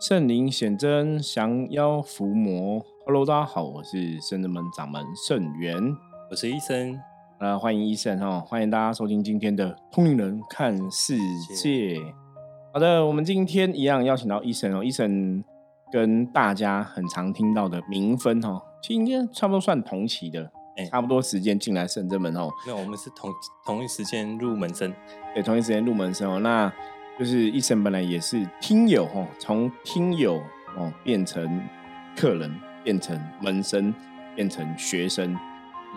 圣灵显真，降妖伏魔。Hello，大家好，我是圣人门掌门圣元，我是医生。呃，欢迎医生哈，欢迎大家收听今天的通灵人看世界。好的，我们今天一样邀请到医生哦，医生跟大家很常听到的名分哦，其实应该差不多算同期的，差不多时间进来圣真门哦。没有，我们是同同一时间入门生，对，同一时间入门生哦。那就是医生本来也是听友哦，从听友哦变成客人，变成门生，变成学生。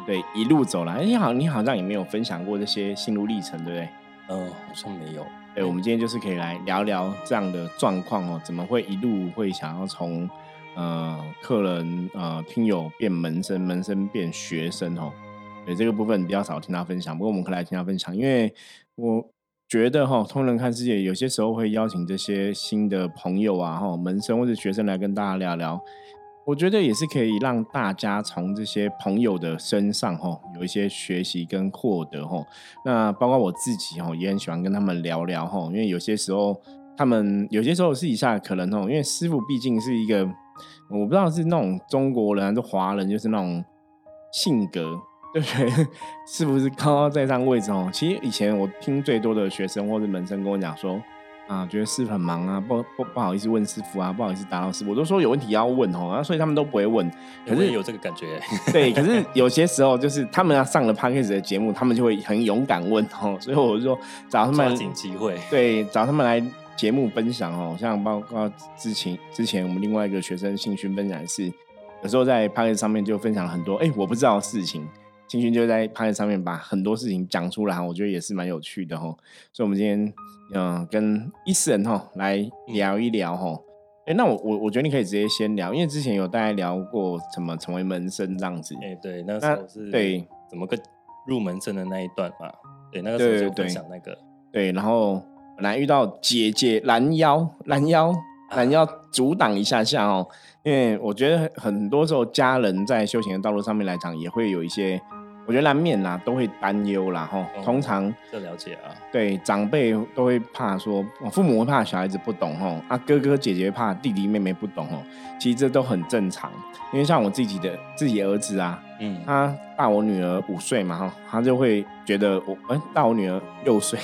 对，一路走来，你好，你好像也没有分享过这些心路历程，对不对？呃，好像没有。对，我们今天就是可以来聊聊这样的状况哦，怎么会一路会想要从呃客人呃听友变门生，门生变学生哦？对，这个部分比较少听他分享，不过我们可以来听他分享，因为我觉得哈，通人看世界有些时候会邀请这些新的朋友啊，哈，门生或者学生来跟大家聊聊。我觉得也是可以让大家从这些朋友的身上，哈，有一些学习跟获得，哈。那包括我自己，哈，也很喜欢跟他们聊聊，哈。因为有些时候，他们有些时候是以下可能，哈，因为师傅毕竟是一个，我不知道是那种中国人还是华人，就是那种性格，对不对？是不是高高在上位置？哦，其实以前我听最多的学生或者门生跟我讲说。啊，觉得师傅很忙啊，不不不好意思问师傅啊，不好意思打扰师傅，我都说有问题要问哦，然后所以他们都不会问。可是有这个感觉，对，可是有些时候就是他们要上了 p a c k a g e 的节目，他们就会很勇敢问哦，所以我就说找他们抓紧机会，对，找他们来节目分享哦，像包括之前之前我们另外一个学生信勋分享是，有时候在 p a c k e 上面就分享了很多哎我不知道的事情，信勋就在 p e 上面把很多事情讲出来，我觉得也是蛮有趣的哈，所以我们今天。嗯，跟医生哈来聊一聊哈。哎，那我我我觉得你可以直接先聊，因为之前有大家聊过怎么成为门生这样子。哎，对，那时候是对怎么个入门生的那一段嘛。对，那个时候就分享那个。对，然后本来遇到姐姐拦腰拦腰拦腰阻挡一下下哦，因为我觉得很多时候家人在修行的道路上面来讲，也会有一些。我觉得难免啦，都会担忧啦，吼。通常这了解啊，对长辈都会怕说，父母会怕小孩子不懂，吼啊哥哥姐姐怕弟弟妹妹不懂，哦。其实这都很正常，因为像我自己的自己儿子啊，嗯，他大我女儿五岁嘛，哈，他就会觉得我，哎，大我女儿六岁。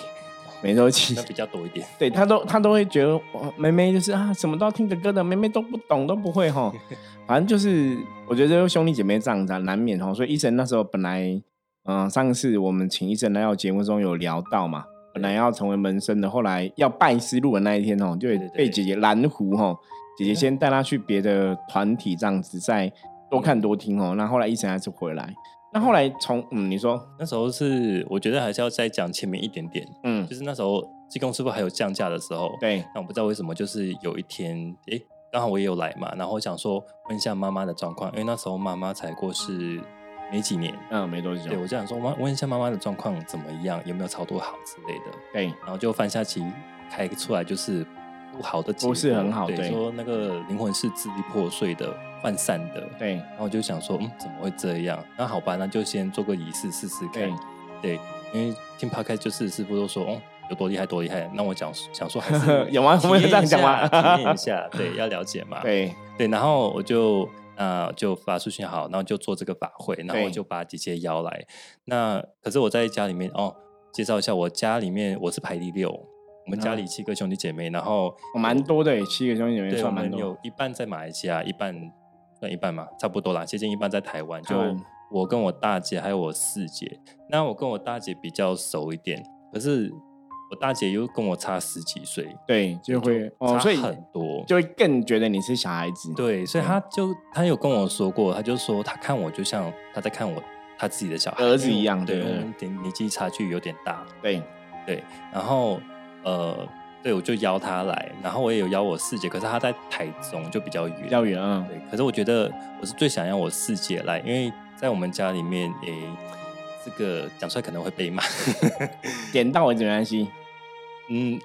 没周期，那比较多一点。对他都他都会觉得，妹妹就是啊，什么都要听着歌的，妹妹都不懂都不会哈。反正就是，我觉得兄弟姐妹这样子难免哈。所以医生那时候本来，嗯，上次我们请医生来到节目中有聊到嘛，本来要成为门生的，后来要拜师入门那一天哦，就被姐姐拦胡哈。姐姐先带他去别的团体这样子，再多看多听哦。那后来医生还是回来。那后来从嗯，你说。那时候是，我觉得还是要再讲前面一点点，嗯，就是那时候技工师傅还有降价的时候，对，那我不知道为什么，就是有一天，哎，刚好我也有来嘛，然后我想说问一下妈妈的状况，因为那时候妈妈才过世没几年，嗯，没多久，对我就想说问问一下妈妈的状况怎么样，有没有操作好之类的，对，然后就翻下棋开出来就是不好的，不是很好，对，说那个灵魂是支离破碎的。涣散的，对，然后我就想说，嗯，怎么会这样？那好吧，那就先做个仪式试试看。对，因为听 p 开就是师傅都说，哦，有多厉害，多厉害。那我讲想说，还是 有吗？我们这样讲吗？体验一下，对，要了解嘛。对对，然后我就啊，就发出讯好，然后就做这个法会，然后就把姐姐邀来。那可是我在家里面哦，介绍一下，我家里面我是排第六，我们家里七个兄弟姐妹，然后蛮多的，七个兄弟姐妹算蛮多，有一半在马来西亚，一半。算一半嘛，差不多啦。接近一半在台湾，就我跟我大姐还有我四姐。那我跟我大姐比较熟一点，可是我大姐又跟我差十几岁，对，就会差很多，就会更觉得你是小孩子。对，所以他就他有跟我说过，他就说他看我就像他在看我他自己的小孩儿子一样，对，我们年年纪差距有点大，对对，然后呃。对，我就邀他来，然后我也有邀我四姐，可是他在台中就比较远，比较远啊。对，可是我觉得我是最想要我四姐来，因为在我们家里面，诶，这个讲出来可能会被骂，点到为止没关系。嗯，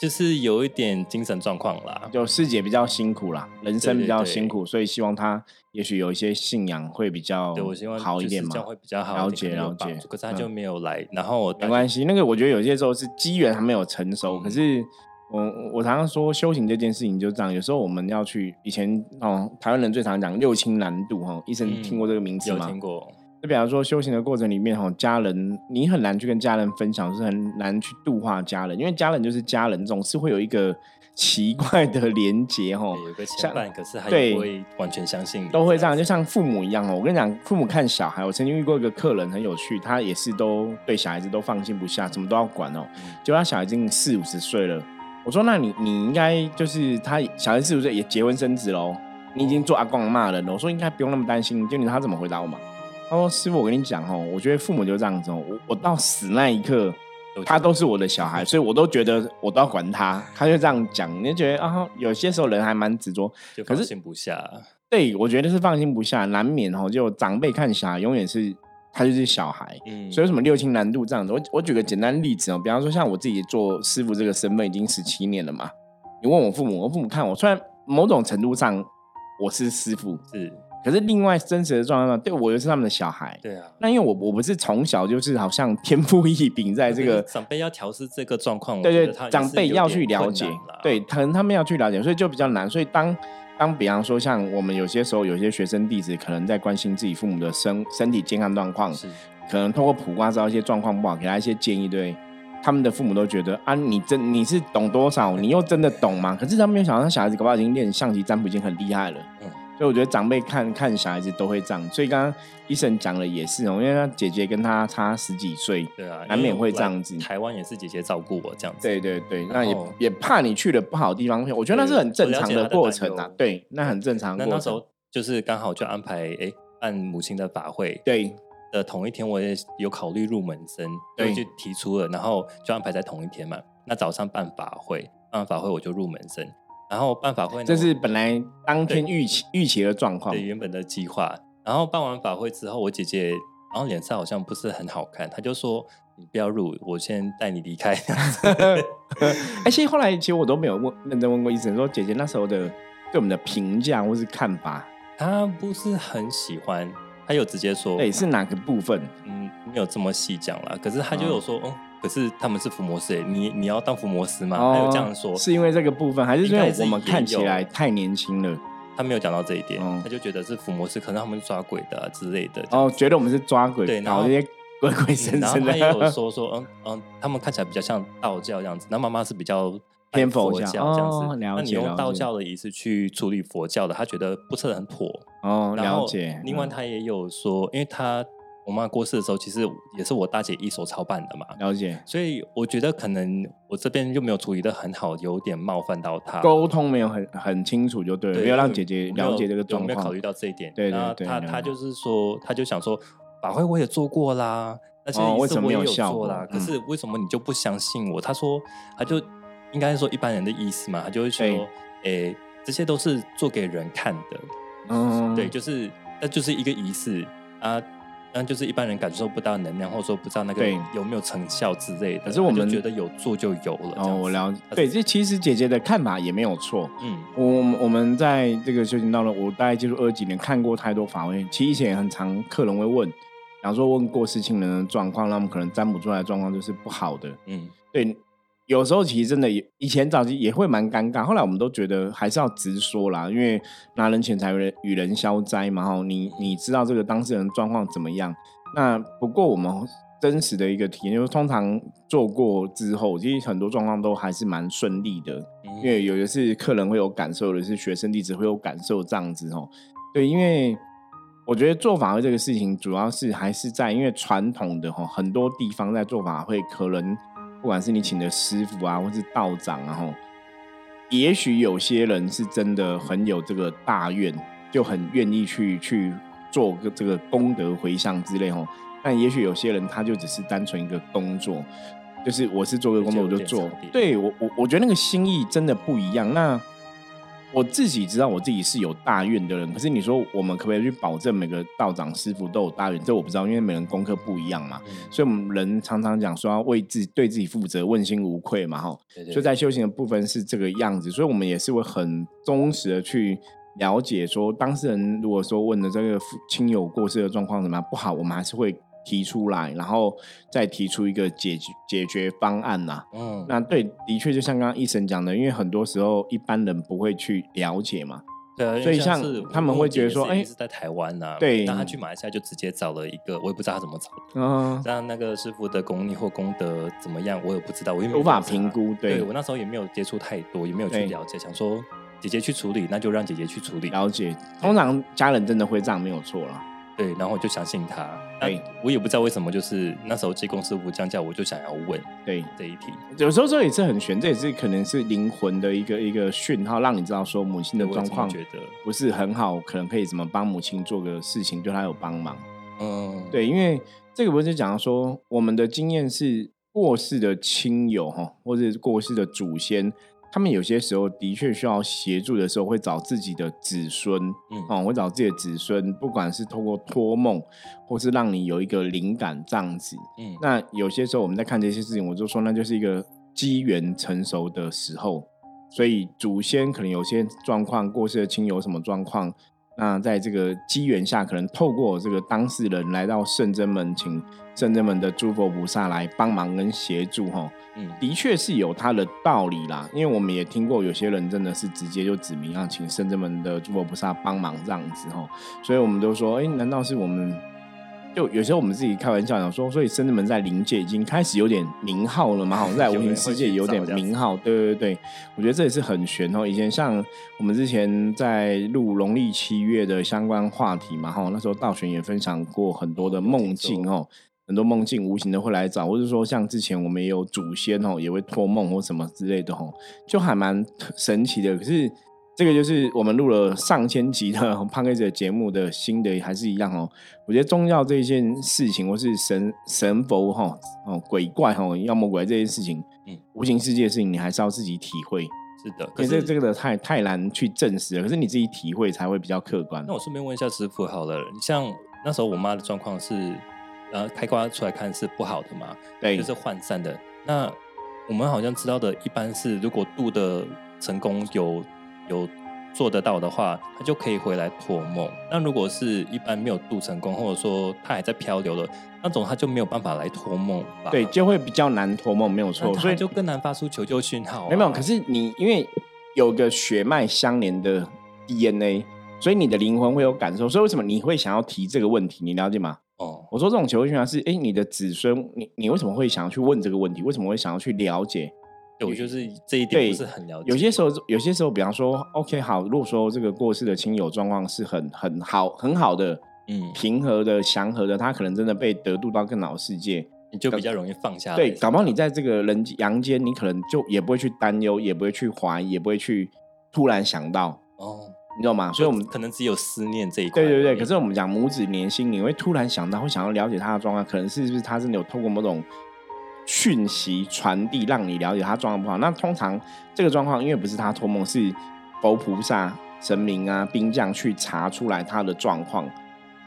就是有一点精神状况啦，就师姐比较辛苦啦，人生比较辛苦，所以希望她也许有一些信仰会比较，对我希望好一点嘛，会比较好，了解了解。可是她就没有来，然后没关系，那个我觉得有些时候是机缘还没有成熟，可是。我我常常说修行这件事情就这样，有时候我们要去以前哦，台湾人最常讲六亲难度哈，医生听过这个名字吗？有听过。就比方说修行的过程里面哈，家人你很难去跟家人分享，是很难去度化家人，因为家人就是家人，总是会有一个奇怪的连结哈，有个牵绊，可是还不会完全相信，都会这样，就像父母一样哦。我跟你讲，父母看小孩，我曾经遇过一个客人很有趣，他也是都对小孩子都放心不下，什么都要管哦。就他小孩已经四五十岁了，我说那你你应该就是他小孩四五岁也结婚生子喽，你已经做阿公骂人了。我说应该不用那么担心，就你他怎么回答我嘛？他说：“师傅，我跟你讲哦，我觉得父母就这样子哦，我我到死那一刻，他都是我的小孩，所以我都觉得我都要管他。他就这样讲，你就觉得啊，有些时候人还蛮执着，可是放心不下。对，我觉得是放心不下，难免哦。就长辈看小孩，永远是他就是小孩，嗯，所以什么六亲难度这样子。我我举个简单例子哦，比方说像我自己做师傅这个身份已经十七年了嘛，你问我父母，我父母看我，虽然某种程度上我是师傅，是。”可是另外真实的状况，对我又是他们的小孩。对啊，那因为我我不是从小就是好像天赋异禀，在这个长辈要调试这个状况，对对，长辈要去了解，对，可能他们要去了解，所以就比较难。所以当当比方说像我们有些时候有些学生弟子可能在关心自己父母的身身体健康状况，是可能通过卜卦知道一些状况不好，给他一些建议，对他们的父母都觉得啊，你真你是懂多少？你又真的懂吗？可是他们没有想到，小孩子搞不好已经练象棋占卜已经很厉害了。嗯。所以我觉得长辈看看小孩子都会这样，所以刚刚医生讲了也是哦，因为他姐姐跟他差十几岁，对啊，难免会这样子。台湾也是姐姐照顾我这样子，对对对，那也也怕你去了不好的地方，我觉得那是很正常的过程啊，对，那很正常。那那时候就是刚好就安排哎办母亲的法会，对的同一天我也有考虑入门生，对，就提出了，然后就安排在同一天嘛。那早上办法会，办完法会我就入门生。然后办法会，这是本来当天预期预期的状况，对原本的计划。然后办完法会之后，我姐姐然后脸色好像不是很好看，她就说：“你不要入，我先带你离开。”哎，其实后来其实我都没有问认真问过医生，说姐姐那时候的对我们的评价或是看法，她不是很喜欢，她有直接说，哎，是哪个部分？嗯，没有这么细讲了，可是他就有说，哦。可是他们是伏魔师，你你要当伏魔师吗？还有这样说，是因为这个部分，还是因为我们看起来太年轻了？他没有讲到这一点，他就觉得是伏魔师，可能他们抓鬼的之类的。哦，觉得我们是抓鬼，对，然后那些鬼鬼神神的。他也有说 说，嗯嗯，他们看起来比较像道教这样子，那妈妈是比较偏佛教这样子。那你用道教的仪式去处理佛教的，他觉得不是很妥。哦，了解。另外，他也有说，因为他。我妈过世的时候，其实也是我大姐一手操办的嘛。了解，所以我觉得可能我这边就没有处理的很好，有点冒犯到她。沟通没有很很清楚，就对，没有让姐姐了解这个状况。没有考虑到这一点。对对对。他他就是说，他就想说，法会我也做过啦，那些为什么我也有做啦？可是为什么你就不相信我？他说，他就应该说一般人的意思嘛，他就会说，诶，这些都是做给人看的。嗯，对，就是那就是一个仪式啊。那就是一般人感受不到能量，或者说不知道那个有没有成效之类的。可是我们觉得有做就有了。哦，我了解。对，这其实姐姐的看法也没有错。嗯，我我们在这个修行道了，我大概接触二几年，看过太多法会。其实以前也很常客人会问，然后说问过世亲人的状况，那我们可能占卜出来的状况就是不好的。嗯，对。有时候其实真的，以前早期也会蛮尴尬，后来我们都觉得还是要直说啦，因为拿人钱财与人消灾嘛。哈，你你知道这个当事人状况怎么样？那不过我们真实的一个体验，就是通常做过之后，其实很多状况都还是蛮顺利的。因为有的是客人会有感受，有的是学生弟子会有感受，这样子哦。对，因为我觉得做法会这个事情，主要是还是在因为传统的哈，很多地方在做法会可能。不管是你请的师傅啊，或是道长，啊，吼，也许有些人是真的很有这个大愿，就很愿意去去做个这个功德回向之类吼。但也许有些人他就只是单纯一个工作，就是我是做个工作我就做，对我我我觉得那个心意真的不一样。那。我自己知道我自己是有大愿的人，可是你说我们可不可以去保证每个道长师傅都有大愿？这我不知道，因为每人功课不一样嘛。所以我们人常常讲说要为自己对自己负责，问心无愧嘛，哈。所以在修行的部分是这个样子，所以我们也是会很忠实的去了解，说当事人如果说问的这个亲友过世的状况怎么样不好，我们还是会提出来，然后再提出一个解决解决方案呐。嗯，那对，的确就像刚刚医生讲的，因为很多时候一般人不会去了解嘛。对，所以像他们会觉得说，哎，是在台湾呐，对，那他去马来西亚就直接找了一个，我也不知道他怎么找的，嗯，让那个师傅的功力或功德怎么样，我也不知道，我也无法评估。对我那时候也没有接触太多，也没有去了解，想说姐姐去处理，那就让姐姐去处理。了解，通常家人真的会这样，没有错了。对，然后我就相信他。对，我也不知道为什么，就是那时候技工师傅降价，我就想要问。对，这一题，有时候这也是很悬，这也是可能是灵魂的一个一个讯号，让你知道说母亲的状况觉得不是很好，可能可以怎么帮母亲做个事情，对她有帮忙。嗯，对，因为这个不是讲说我们的经验是过世的亲友哈，或者是过世的祖先。他们有些时候的确需要协助的时候，会找自己的子孙，嗯，哦，会找自己的子孙，不管是通过托梦，或是让你有一个灵感这样子，嗯，那有些时候我们在看这些事情，我就说那就是一个机缘成熟的时候，所以祖先可能有些状况，过世的亲友什么状况。那在这个机缘下，可能透过这个当事人来到圣真门，请圣真门的诸佛菩萨来帮忙跟协助，哈，嗯，的确是有他的道理啦。因为我们也听过有些人真的是直接就指明要请圣真门的诸佛菩萨帮忙这样子，哈，所以我们都说，哎，难道是我们？就有时候我们自己开玩笑讲说，所以生子门在灵界已经开始有点名号了嘛，好 像在无形世界有点名号。对对对，我觉得这也是很玄哦。以前像我们之前在录农历七月的相关话题嘛，哈，那时候道玄也分享过很多的梦境哦，很多梦境无形的会来找，或者说像之前我们也有祖先哦，也会托梦或什么之类的哦，就还蛮神奇的。可是。这个就是我们录了上千集的《胖哥子》节目的新的还是一样哦。我觉得宗教这一件事情，或是神神佛哈哦鬼怪哈妖魔鬼怪这件事情，嗯，无形世界的事情，你还是要自己体会。是的，可是这个的太太难去证实了。可是你自己体会才会比较客观。那我顺便问一下师傅好了，像那时候我妈的状况是，呃，开瓜出来看是不好的嘛？对，就是涣散的。那我们好像知道的，一般是如果度的成功有。有做得到的话，他就可以回来托梦。那如果是一般没有渡成功，或者说他还在漂流的那种，他就没有办法来托梦。对，就会比较难托梦，没有错。所以就更难发出求救讯号。没有，可是你因为有个血脉相连的 DNA，所以你的灵魂会有感受。所以为什么你会想要提这个问题？你了解吗？哦，我说这种求救讯号是：哎，你的子孙，你你为什么会想要去问这个问题？为什么会想要去了解？我就是这一点不是很了解。有些时候，有些时候，比方说，OK，好，如果说这个过世的亲友状况是很很好、很好的，嗯，平和的、祥和的，他可能真的被得度到更好的世界，你就比较容易放下。对，搞不好你在这个人阳间，你可能就也不会去担忧，也不会去怀疑，也不会去突然想到哦，你知道吗？所以我们可能只有思念这一块。对对对，可是我们讲母子连心，你会突然想到，会想要了解他的状况，可能是不是他真的有透过某种。讯息传递，让你了解他状况不好。那通常这个状况，因为不是他托梦，是佛菩萨、神明啊、兵将去查出来他的状况。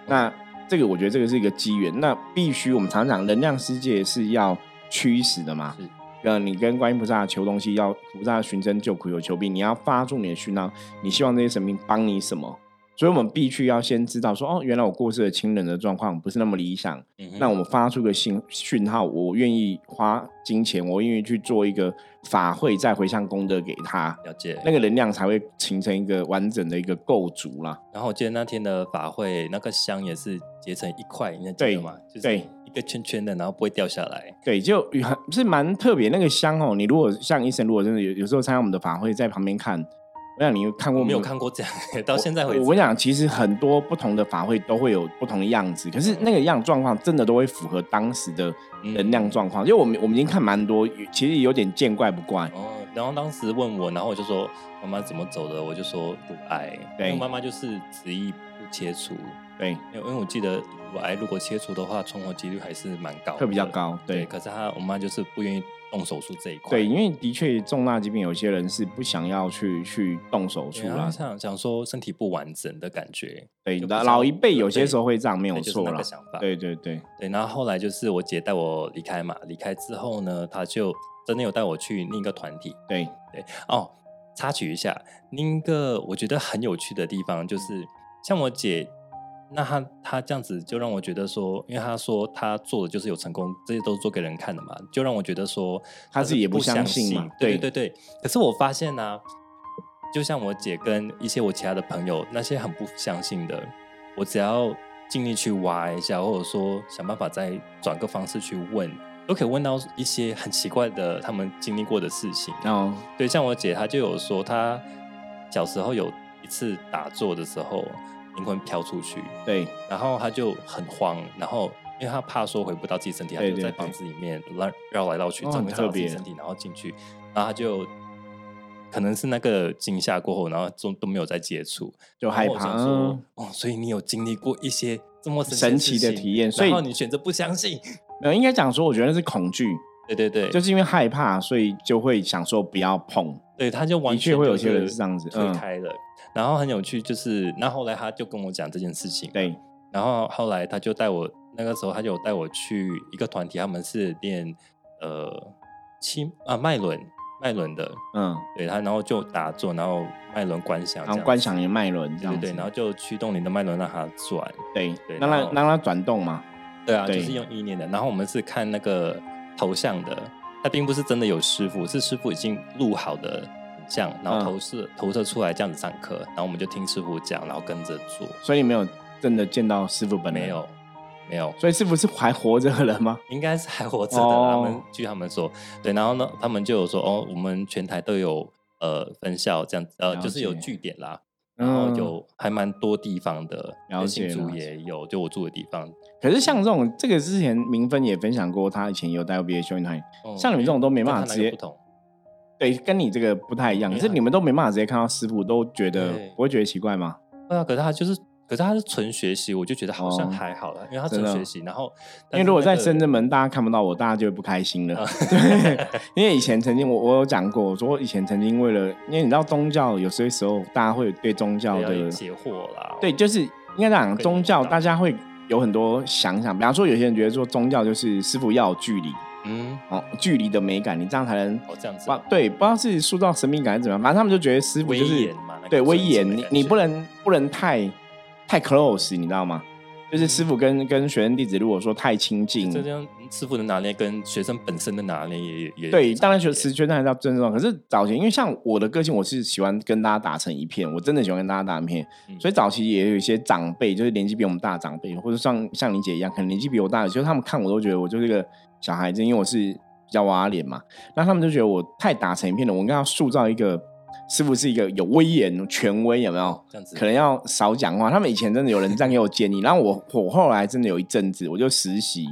那这个，我觉得这个是一个机缘。那必须我们常讲，能量世界是要驱使的嘛？是。呃，你跟观音菩萨求东西，要菩萨寻真救苦有求必，你要发出你的讯号，你希望这些神明帮你什么？所以我们必须要先知道说，哦，原来我过世的亲人的状况不是那么理想。那我们发出个信讯号，我愿意花金钱，我愿意去做一个法会，再回向功德给他。了解，那个能量才会形成一个完整的一个构筑啦。然后我记得那天的法会，那个香也是结成一块，你记得吗？就是一个圈圈的，然后不会掉下来。对，就很是蛮特别那个香哦。你如果像医生，如果真的有有时候参加我们的法会，在旁边看。那你有看过没有看过这样？到现在为止，我跟你讲，其实很多不同的法会都会有不同的样子，可是那个样状况真的都会符合当时的能量状况。因为我们我们已经看蛮多，其实有点见怪不怪。哦，然后当时问我，然后我就说妈妈怎么走的，我就说不爱。对，妈妈就是执意不切除。对，因为因为我记得乳癌如果切除的话，存活几率还是蛮高，会比较高。对，可是她我妈就是不愿意。动手术这一块，对，因为的确重大疾病，有些人是不想要去去动手术啦，想想说身体不完整的感觉。对，老一辈有些时候会这样，没有错了。对对对对，然后后来就是我姐带我离开嘛，离开之后呢，她就真的有带我去另一个团体。对对哦，插曲一下，另一个我觉得很有趣的地方就是，像我姐那他他这样子就让我觉得说，因为他说他做的就是有成功，这些都是做给人看的嘛，就让我觉得说他自己也不相信嘛。对对对。可是我发现呢，就像我姐跟一些我其他的朋友，那些很不相信的，我只要尽力去挖一下，或者说想办法再转个方式去问，都可以问到一些很奇怪的他们经历过的事情。哦，对，像我姐她就有说，她小时候有一次打坐的时候。灵魂飘出去，对，然后他就很慌，然后因为他怕说回不到自己身体，他就在房子里面绕绕来绕去，找不到自己身体，然后进去，然后他就可能是那个惊吓过后，然后都都没有再接触，就害怕说哦，所以你有经历过一些这么神奇的体验，所以你选择不相信，没有应该讲说，我觉得是恐惧，对对对，就是因为害怕，所以就会想说不要碰，对，他就完全会有些人是这样子推开了。然后很有趣，就是那后来他就跟我讲这件事情。对，然后后来他就带我，那个时候他就带我去一个团体，他们是练呃七啊脉轮脉轮的，嗯，对他，然后就打坐，然后脉轮观想，然后观想你的脉轮，对对，然后就驱动你的脉轮让它转，对对，让它让它转动嘛，对啊，就是用意念的。然后我们是看那个头像的，他并不是真的有师傅，是师傅已经录好的。像，然后投射投射出来这样子上课，然后我们就听师傅讲，然后跟着做。所以你没有真的见到师傅本人？没有，没有。所以师傅是还活着的人吗？应该是还活着的。他们据他们说，对。然后呢，他们就有说，哦，我们全台都有呃分校这样，呃，就是有据点啦。然后有还蛮多地方的，然后新竹也有，就我住的地方。可是像这种，这个之前明芬也分享过，他以前有带过毕业训练团，像你们这种都没办法直接。对，跟你这个不太一样，可是你们都没办法直接看到师傅，都觉得不会觉得奇怪吗？对啊，可是他就是，可是他是纯学习，我就觉得好像还好了，因为他纯学习。然后，因为如果在深圳门大家看不到我，大家就会不开心了。对，因为以前曾经我我有讲过，我说以前曾经为了，因为你知道宗教有些时候大家会对宗教的解惑啦，对，就是应该讲宗教，大家会有很多想想，比方说有些人觉得说宗教就是师傅要有距离。嗯，哦，距离的美感，你这样才能哦这样子，对，不知道是塑造神秘感还是怎么样，反正他们就觉得师傅就是对威严，你你不能不能太太 close，你知道吗？就是师傅跟跟学生弟子，如果说太亲近，这样师傅的拿捏跟学生本身的拿捏也也对，当然学师学生还是要尊重。可是早期，因为像我的个性，我是喜欢跟大家打成一片，我真的喜欢跟大家打一片，所以早期也有一些长辈，就是年纪比我们大的长辈，或者像像你姐一样，可能年纪比我大的，其实他们看我都觉得我就是个。小孩子，因为我是比较娃娃脸嘛，那他们就觉得我太打成一片了。我应该要塑造一个是不是一个有威严、权威，有没有？这样子，可能要少讲话。他们以前真的有人这样给我建议，然后我我后来真的有一阵子，我就实习。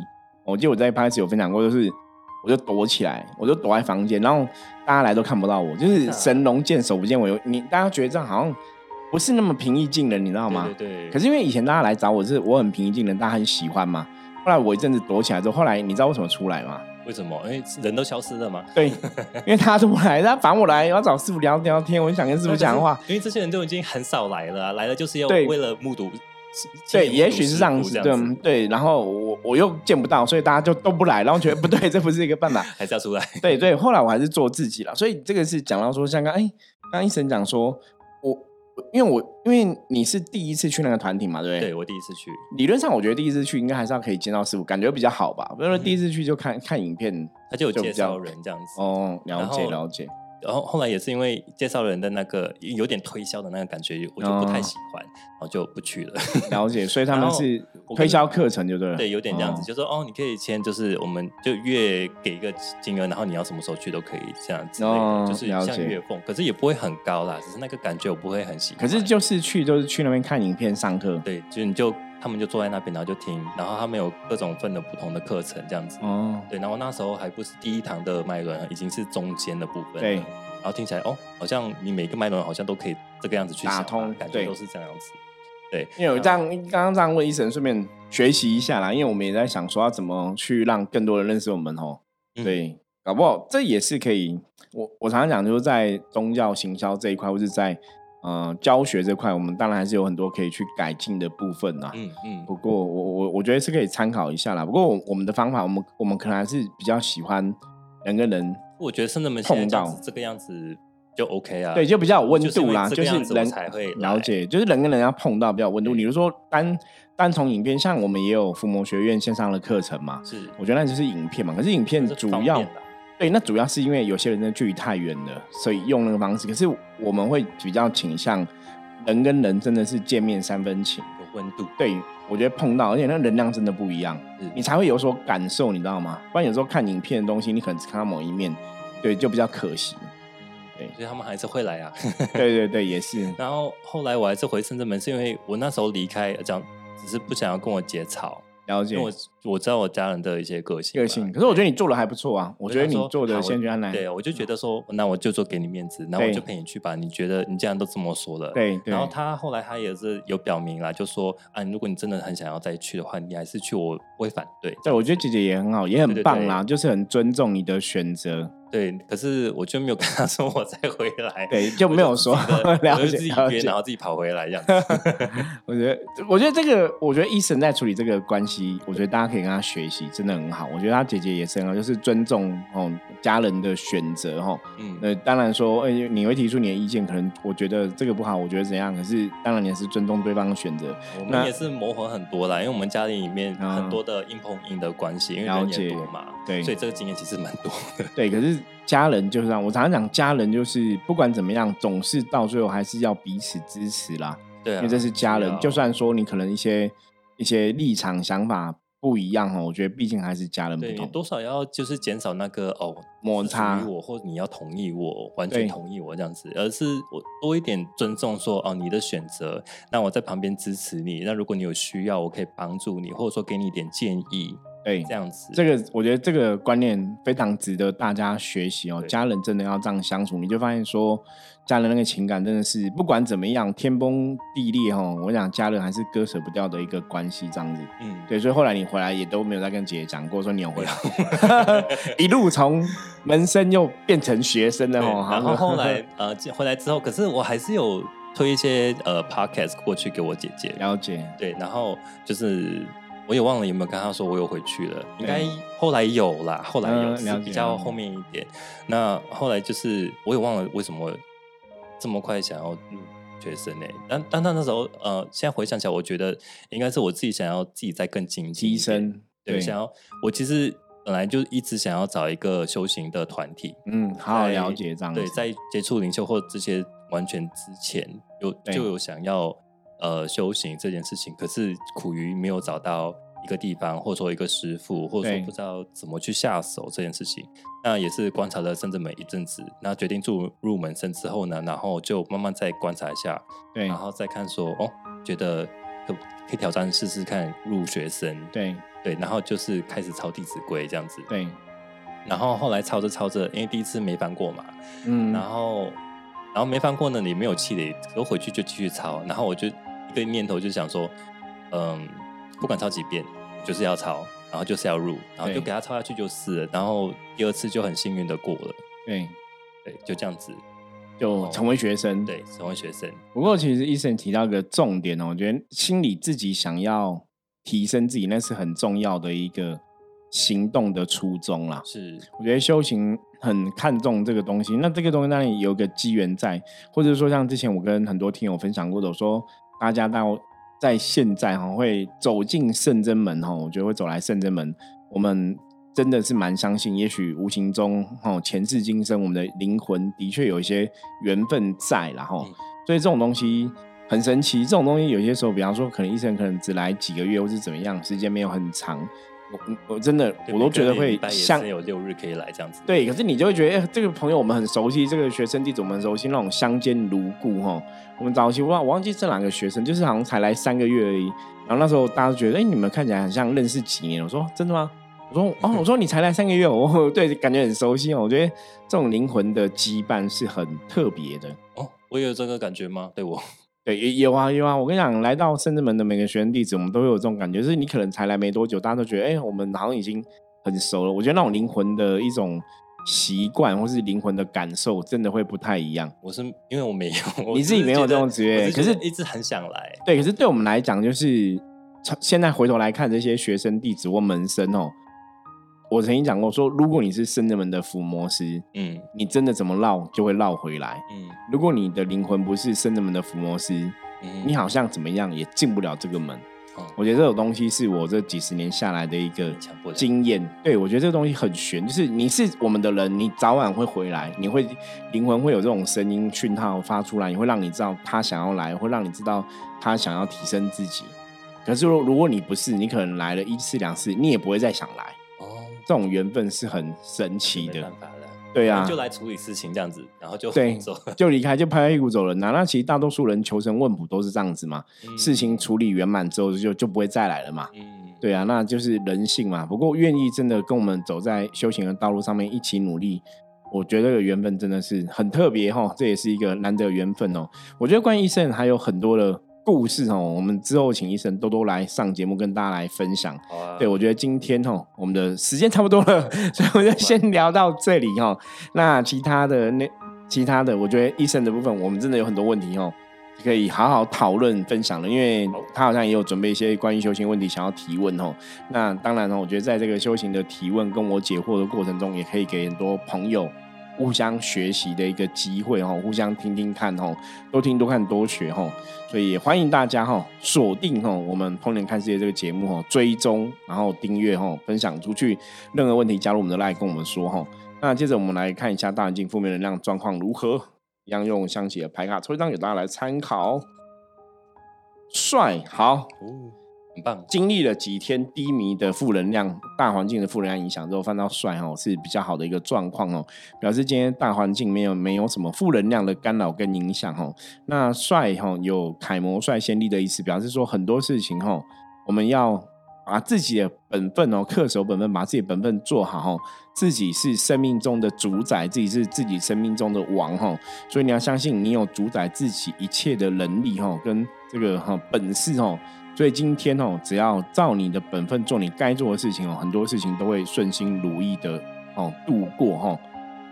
我记得我在拍时有分享过，就是我就躲起来，我就躲在房间，然后大家来都看不到我，就是神龙见首不见尾。你大家觉得这样好像不是那么平易近人，你知道吗？对。可是因为以前大家来找我是我很平易近人，大家很喜欢嘛。后来我一阵子躲起来之后，后来你知道为什么出来吗？为什么？因为人都消失了吗？对，因为他都不来，他烦我来，我要找师傅聊聊天，我就想跟师傅讲话。因为这些人都已经很少来了，来了就是要为了目睹。对，也许是这样子，对对。然后我我又见不到，所以大家就都不来，然后觉得不对，这不是一个办法，还是要出来。对对，后来我还是做自己了。所以这个是讲到说，像刚哎，刚医生讲说。因为我因为你是第一次去那个团体嘛，对不对？对我第一次去，理论上我觉得第一次去应该还是要可以见到师傅，感觉比较好吧。不是说第一次去就看看影片，他就有介绍人这样子。哦，了解了解。然后后来也是因为介绍人的那个有点推销的那个感觉，我就不太喜欢，然后就不去了。了解，所以他们是推销课程，就对了。对，有点这样子，就说哦，你可以签，就是我们就月给一个金额，然后你要什么时候去都可以这样子，就是像月供，可是也不会很高啦，只是那个感觉我不会很喜欢。可是就是去，就是去那边看影片上课。对，就你就。他们就坐在那边，然后就听，然后他们有各种分的不同的课程这样子。哦，对，然后那时候还不是第一堂的脉轮，已经是中间的部分。对，然后听起来哦，好像你每个脉轮好像都可以这个样子去打通，感觉都是这样子。对，因为我这样刚刚这样问医生，顺便学习一下啦，因为我们也在想说要怎么去让更多人认识我们哦。对，搞不好这也是可以。我我常常讲，就是在宗教行销这一块，或是在。呃，教学这块，我们当然还是有很多可以去改进的部分呐。嗯嗯。不过我我我觉得是可以参考一下啦。不过我们的方法，我们我们可能还是比较喜欢人跟人。我觉得是那么碰到这个样子，就 OK 啊。对，就比较有温度啦，就是人才会了解，就是人跟人要碰到比较有温度。对比如说单单从影片，像我们也有伏魔学院线上的课程嘛，是，我觉得那就是影片嘛。可是影片主要对，那主要是因为有些人的距离太远了，所以用那个方式。可是我们会比较倾向人跟人真的是见面三分情。有温度，对，我觉得碰到，而且那能量真的不一样，你才会有所感受，你知道吗？不然有时候看影片的东西，你可能只看到某一面，对，就比较可惜。对所以他们还是会来啊。对对对，也是。然后后来我还是回深圳门，是因为我那时候离开，讲只是不想要跟我姐吵，了解因为我我知道我家人的一些个性，个性，可是我觉得你做的还不错啊，我觉得你做的先去安来，对，我就觉得说，那我就做给你面子，那我就陪你去吧。你觉得你既然都这么说了，对对然后他后来他也是有表明了，就说啊，如果你真的很想要再去的话，你还是去，我不会反对。对，我觉得姐姐也很好，也很对对棒啦，就是很尊重你的选择，对，可是我就没有跟他说我再回来，对，就 没有说 我就了自己然。后自己跑回来这样子。我觉得，我觉得这个，我觉得医生在处理这个关系，我觉得大家可以跟他学习，真的很好。我觉得他姐姐也是很好，就是尊重哦家人的选择哈。嗯，呃，当然说，哎、你会提出你的意见，可能我觉得这个不好，我觉得怎样，可是当然你也是尊重对方的选择。我们也是磨合很多啦，因为我们家里里面啊很多的硬碰硬的关系，因为了人解也多嘛，对所以这个经验其实蛮多的。对，可是家人就是这样，我常常讲，家人就是不管怎么样，总是到最后还是要彼此支持啦。对啊，因为这是家人，要就算说你可能一些一些立场想法不一样哦，我觉得毕竟还是家人不同。对你多少要就是减少那个哦摩擦是属于我，或你要同意我，完对全同意我这样子，而是我多一点尊重说哦你的选择，那我在旁边支持你，那如果你有需要，我可以帮助你，或者说给你一点建议，对这，样子。这个我觉得这个观念非常值得大家学习哦。家人真的要这样相处，你就发现说，家人那个情感真的是不管怎么样天崩地裂哈，我想家人还是割舍不掉的一个关系这样子。嗯，对，所以后来你回来也都没有再跟姐姐讲过，说你有回来，一路从门生又变成学生了对哦。然后后来 呃回来之后，可是我还是有推一些呃 podcast 过去给我姐姐，了解，对，然后就是我也忘了有没有跟他说我有回去了，应该对。后来有啦，后来有、嗯是比较后面一点。那后来就是我也忘了为什么这么快想要入学生呢、但但他那时候呃，现在回想起来，我觉得应该是我自己想要自己再更精进一提，升，对，想要我其实本来就一直想要找一个修行的团体，嗯，好好了解这样子。对，在接触灵修或这些完全之前，有就有想要呃修行这件事情，可是苦于没有找到一个地方，或者说一个师傅，或者说不知道怎么去下手这件事情。那也是观察了深圳门一阵子，那决定入入门生之后呢，然后就慢慢再观察一下，对然后再看说哦，觉得可可以挑战试试看入学生，对对，然后就是开始抄《弟子规》这样子。对，然后后来抄着抄着，因为第一次没翻过嘛，嗯，然后然后没翻过呢，你没有气馁，我回去就继续抄。然后我就一个念头就想说，嗯，不管抄几遍，就是要抄，然后就是要入，然后就对给他抄下去就是了。然后第二次就很幸运的过了，对，对，就这样子，就成为学生。对，成为学生，不过其实医生提到一个重点哦，我觉得心里自己想要提升自己，那是很重要的一个行动的初衷啦。是我觉得修行很看重这个东西，那这个东西当然有个机缘在，或者说像之前我跟很多听友分享过的，我说大家到在现在哈会走进圣真门哈，我觉得会走来圣真门，我们真的是蛮相信，也许无形中哈前世今生我们的灵魂的确有一些缘分在啦哈，嗯所以这种东西。很神奇，这种东西有些时候，比方说，可能医生可能只来几个月，或是怎么样，时间没有很长，我我真的我都觉得会像有六日可以来这样子，对，可是你就会觉得，哎、这个朋友我们很熟悉，这个学生弟子我们很熟悉，那种相见如故哈。我们早期我忘我忘记这两个学生，就是好像才来三个月而已。然后那时候大家都觉得，哎、你们看起来很像认识几年。我说真的吗？我说哦，我说你才来三个月，我 对感觉很熟悉哦。我觉得这种灵魂的羁绊是很特别的。哦，我也有这个感觉吗？对我，对，也有啊有啊。我跟你讲，来到圣智门的每个学生弟子，我们都会有这种感觉，就是你可能才来没多久，大家都觉得，哎、我们好像已经很熟了。我觉得那种灵魂的一种习惯，或是灵魂的感受，真的会不太一样。我是因为我没有，我你自己没有这种职业可是一直很想来，对，可是对我们来讲，就是从现在回头来看这些学生弟子或门生哦，我曾经讲过，说如果你是圣人们的伏魔师，嗯，你真的怎么绕就会绕回来，嗯。如果你的灵魂不是圣人们的伏魔师，嗯，你好像怎么样也进不了这个门。我觉得这种东西是我这几十年下来的一个经验。对，我觉得这个东西很玄，就是你是我们的人，你早晚会回来，你会灵魂会有这种声音讯号发出来，你会让你知道他想要来，会让你知道他想要提升自己。可是如如果你不是，你可能来了一次两次，你也不会再想来。哦，这种缘分是很神奇的。对呀，就来处理事情这样子，然后就对，就离开，就拍拍屁股走了。那那其实大多数人求神问卜都是这样子嘛，事情处理圆满之后就就不会再来了嘛。嗯，对啊，那就是人性嘛。不过愿意真的跟我们走在修行的道路上面一起努力，我觉得缘分真的是很特别哈，这也是一个难得缘分哦。我觉得关于医生还有很多的。故事哦，我们之后请医生多多来上节目，跟大家来分享。对，我觉得今天哦，我们的时间差不多了，所以我就先聊到这里哦。那其他的那其他的，我觉得医生的部分，我们真的有很多问题哦，可以好好讨论分享了。因为他好像也有准备一些关于修行问题想要提问哦。那当然哦，我觉得在这个修行的提问跟我解惑的过程中，也可以给很多朋友。互相学习的一个机会哈，互相听听看哈，多听多看多学哈，所以也欢迎大家哈锁定哈我们通年看世界这个节目哈，追踪然后订阅哈，分享出去，任何问题加入我们的 line 跟我们说哈。那接着我们来看一下大环境负面能量状况如何，一样用象棋的牌卡抽一张给大家来参考。帅好。很棒经历了几天低迷的负能量、大环境的负能量影响之后，翻到帅哦是比较好的一个状况哦，表示今天大环境没有没有什么负能量的干扰跟影响哦。那帅哈有楷模率先例的意思，表示说很多事情哈，我们要把自己的本分哦，恪守本分，把自己本分做好哦。自己是生命中的主宰，自己是自己生命中的王哈。所以你要相信，你有主宰自己一切的能力哈，跟这个哈本事哈。所以今天哦，只要照你的本分做你该做的事情哦，很多事情都会顺心如意的哦度过哦。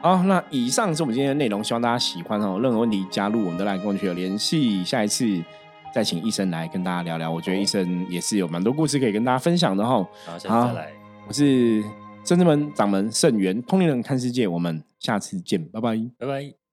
好，那以上是我们今天的内容，希望大家喜欢哦。任何问题加入我们的来跟我们取得联系，下一次再请医生来跟大家聊聊。我觉得医生也是有蛮多故事可以跟大家分享的哈。好，下次再来。我是深圳门掌门盛元，通灵人看世界，我们下次见，拜拜，拜拜。